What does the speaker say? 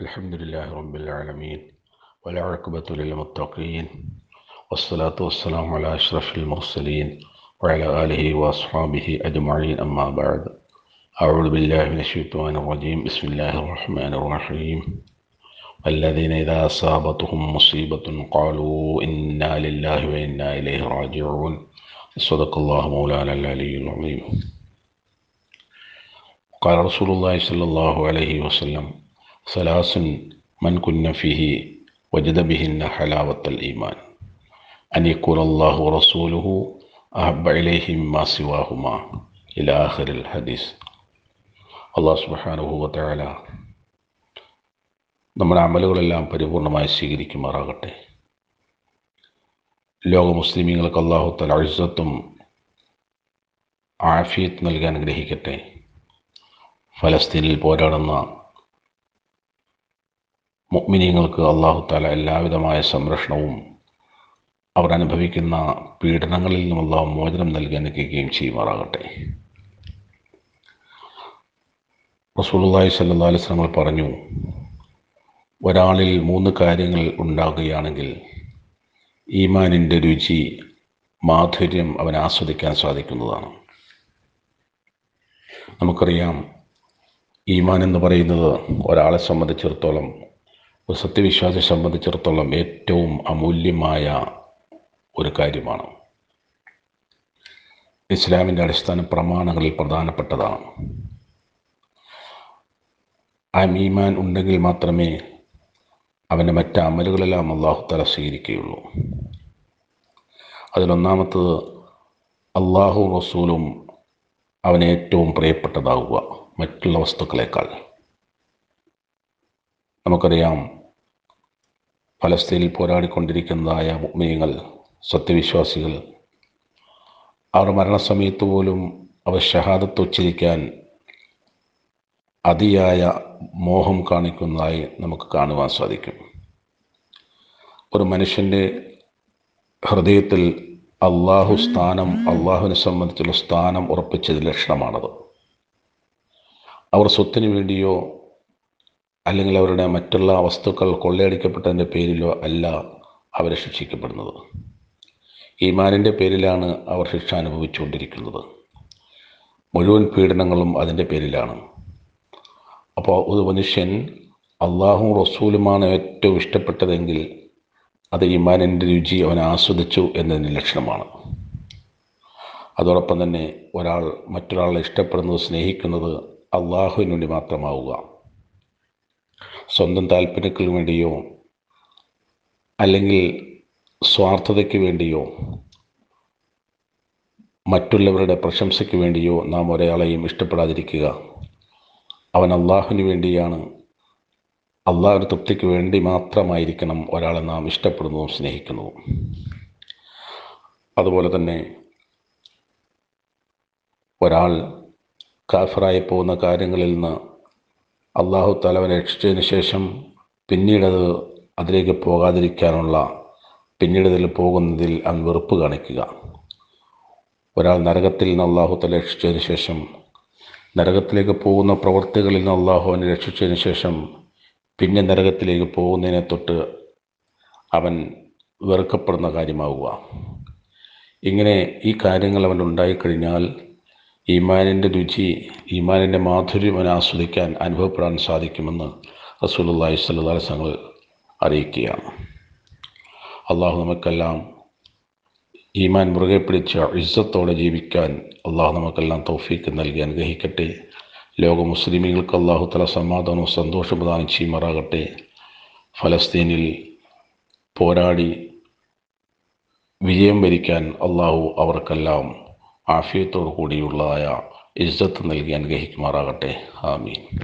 الحمد لله رب العالمين والعاقبة للمتقين والصلاة والسلام على أشرف المرسلين وعلى آله وأصحابه أجمعين. أما بعد أعوذ بالله من الشيطان الرجيم. بسم الله الرحمن الرحيم. الذين إذا أصابتهم مصيبة قالوا إنا لله وإنا إليه راجعون. صدق الله مولانا العلي العظيم. قال رسول الله صلى الله عليه وسلم സലാസുൻ മൻ കുന്നഫിഹി വജുദബിഹിന്ന ഹലാവത്തൽ ഈമാൻ. അനിക്കുറല്ലാഹു റസൂലുഹു അഹബ ഇലൈഹിം മാസിവാഹുമ ഇലാഹറിൽ ഹദീസ്. അള്ളാഹു സുബാനുഭൂവത്തയാല നമ്മുടെ അമലുകളെല്ലാം പരിപൂർണമായി സ്വീകരിക്കുമാറാകട്ടെ. ലോക മുസ്ലിമീങ്ങൾക്ക് അള്ളാഹു തല അഴുസത്തും ആഫിയത്ത് നൽകാൻ ഗ്രഹിക്കട്ടെ ഫലസ്തീനിൽ പോരാടുന്ന മുഗ്മിനീങ്ങൾക്ക് അള്ളാഹു താല എല്ലാവിധമായ സംരക്ഷണവും അവർ അനുഭവിക്കുന്ന പീഡനങ്ങളിൽ നിന്നും മോചനം നൽകി അനുഗ്രഹിക്കുകയും ചെയ്യുമാറാകട്ടെ. റസൂലുള്ളാഹി സല്ലല്ലാഹു അലൈഹി വസല്ലം പറഞ്ഞു ഒരാളിൽ മൂന്ന് കാര്യങ്ങൾ ഉണ്ടാകുകയാണെങ്കിൽ ഈമാനിന്റെ രുചി മാധുര്യം അവൻ ആസ്വദിക്കാൻ സാധിക്കുന്നതാണ്. നമുക്കറിയാം ഈമാൻ എന്ന് പറയുന്നത് ഒരാളെ സംബന്ധിച്ചിടത്തോളം ഒരു സത്യവിശ്വാസിയെ സംബന്ധിച്ചിടത്തോളം ഏറ്റവും അമൂല്യമായ ഒരു കാര്യമാണ്. ഇസ്ലാമിന്റെ അടിസ്ഥാന പ്രമാണങ്ങളിൽ പ്രധാനപ്പെട്ടതാണ്. ആ ഈമാൻ ഉണ്ടെങ്കിൽ മാത്രമേ അവന്റെ മറ്റ് അമലുകളെല്ലാം അള്ളാഹു തല സ്വീകരിക്കുകയുള്ളൂ. അതിലൊന്നാമത്തത് അള്ളാഹു റസൂലും അവന് ഏറ്റവും പ്രിയപ്പെട്ടതാവുക മറ്റുള്ള വസ്തുക്കളെക്കാൾ. നമുക്കറിയാം ഫലസ്തീനിൽ പോരാടിക്കൊണ്ടിരിക്കുന്നതായ മുഗ്മീങ്ങൾ സത്യവിശ്വാസികൾ അവർ മരണസമയത്ത് പോലും അവർ ഷഹാദത്ത് ഉച്ചരിക്കാൻ അതിയായ മോഹം കാണിക്കുന്നതായി നമുക്ക് കാണുവാൻ സാധിക്കും. ഒരു മനുഷ്യന്റെ ഹൃദയത്തിൽ അള്ളാഹു സ്ഥാനം അള്ളാഹുവിനെ സംബന്ധിച്ചുള്ള സ്ഥാനം ഉറപ്പിച്ചത് ലക്ഷണമാണത്. അവർ സ്വത്തിന് വേണ്ടിയോ അല്ലെങ്കിൽ അവരുടെ മറ്റുള്ള വസ്തുക്കൾ കൊള്ളയടിക്കപ്പെട്ടതിന്റെ പേരിലോ അല്ല അവരെ ശിക്ഷിക്കപ്പെടുന്നത്. ഈമാനിന്റെ പേരിലാണ് അവർ ശിക്ഷ അനുഭവിച്ചുകൊണ്ടിരിക്കുന്നത്. മുഴുവൻ പീഡനങ്ങളും അതിന്റെ പേരിലാണ്. അപ്പോൾ ഒരു മനുഷ്യൻ അള്ളാഹും റസൂലുമാണ് ഏറ്റവും ഇഷ്ടപ്പെട്ടതെങ്കിൽ അത് ഈമാനിന്റെ രുചി അവൻ ആസ്വദിച്ചു എന്നതിന്റെ ലക്ഷണമാണ്. അതോടൊപ്പം തന്നെ ഒരാൾ മറ്റൊരാളെ ഇഷ്ടപ്പെടുന്നത് സ്നേഹിക്കുന്നത് അള്ളാഹുവിന് വേണ്ടി മാത്രമാവുക. സ്വന്തം താല്പര്യങ്ങൾക്ക് വേണ്ടിയോ അല്ലെങ്കിൽ സ്വാർത്ഥതയ്ക്ക് വേണ്ടിയോ മറ്റുള്ളവരുടെ പ്രശംസയ്ക്ക് വേണ്ടിയോ നാം ഒരാളെയും ഇഷ്ടപ്പെടാതിരിക്കുക. അവൻ അള്ളാഹുവിന് വേണ്ടിയാണ്. അള്ളാഹു തൃപ്തിക്ക് വേണ്ടി മാത്രമായിരിക്കണം ഒരാളെ നാം ഇഷ്ടപ്പെടുന്നതും സ്നേഹിക്കുന്നതും. അതുപോലെ തന്നെ ഒരാൾ കാഫറായി പോകുന്ന കാര്യങ്ങളിൽ നിന്ന് അള്ളാഹു തലവനെ രക്ഷിച്ചതിന് ശേഷം പിന്നീടത് അതിലേക്ക് പോകാതിരിക്കാനുള്ള പിന്നീട് അതിൽ പോകുന്നതിൽ അവൻ വെറുപ്പ് കാണിക്കുക. ഒരാൾ നരകത്തിൽ നിന്ന് അള്ളാഹു തല രക്ഷിച്ചതിന് ശേഷം നരകത്തിലേക്ക് പോകുന്ന പ്രവൃത്തികളിൽ നിന്ന് അള്ളാഹു അവനെ രക്ഷിച്ചതിന് ശേഷം പിന്നെ നരകത്തിലേക്ക് പോകുന്നതിനെ തൊട്ട് അവൻ വെറുക്കപ്പെടുന്ന കാര്യമാവുക. ഇങ്ങനെ ഈ കാര്യങ്ങൾ അവൻ ഉണ്ടായിക്കഴിഞ്ഞാൽ ഈമാനിന്റെ രുചി ഈമാനിന്റെ മാധുര്യം അവൻ ആസ്വദിക്കാൻ അനുഭവപ്പെടാൻ സാധിക്കുമെന്ന് റസൂലുള്ളാഹി സ്വല്ലല്ലാഹു വസല്ലം അറിയിക്കുകയാണ്. അള്ളാഹു നമുക്കെല്ലാം ഈമാൻ മുറുകെ പിടിച്ച ഇസ്സത്തോടെ ജീവിക്കാൻ അള്ളാഹു നമുക്കെല്ലാം തൗഫീക്ക് നൽകി അനുഗ്രഹിക്കട്ടെ. ലോക മുസ്ലിമീങ്ങൾക്ക് അള്ളാഹു തല സമാധാനവും സന്തോഷം പ്രദാനം ചെയ്യുമാറാകട്ടെ. ഫലസ്തീനിൽ പോരാടി വിജയം വരിക്കാൻ അള്ളാഹു അവർക്കെല്ലാം ആഫിയത്തോടു കൂടിയുള്ളതായ ഇസ്സത്ത് നൽകി അനുഗ്രഹിക്കുമാറാകട്ടെ. ആമീൻ.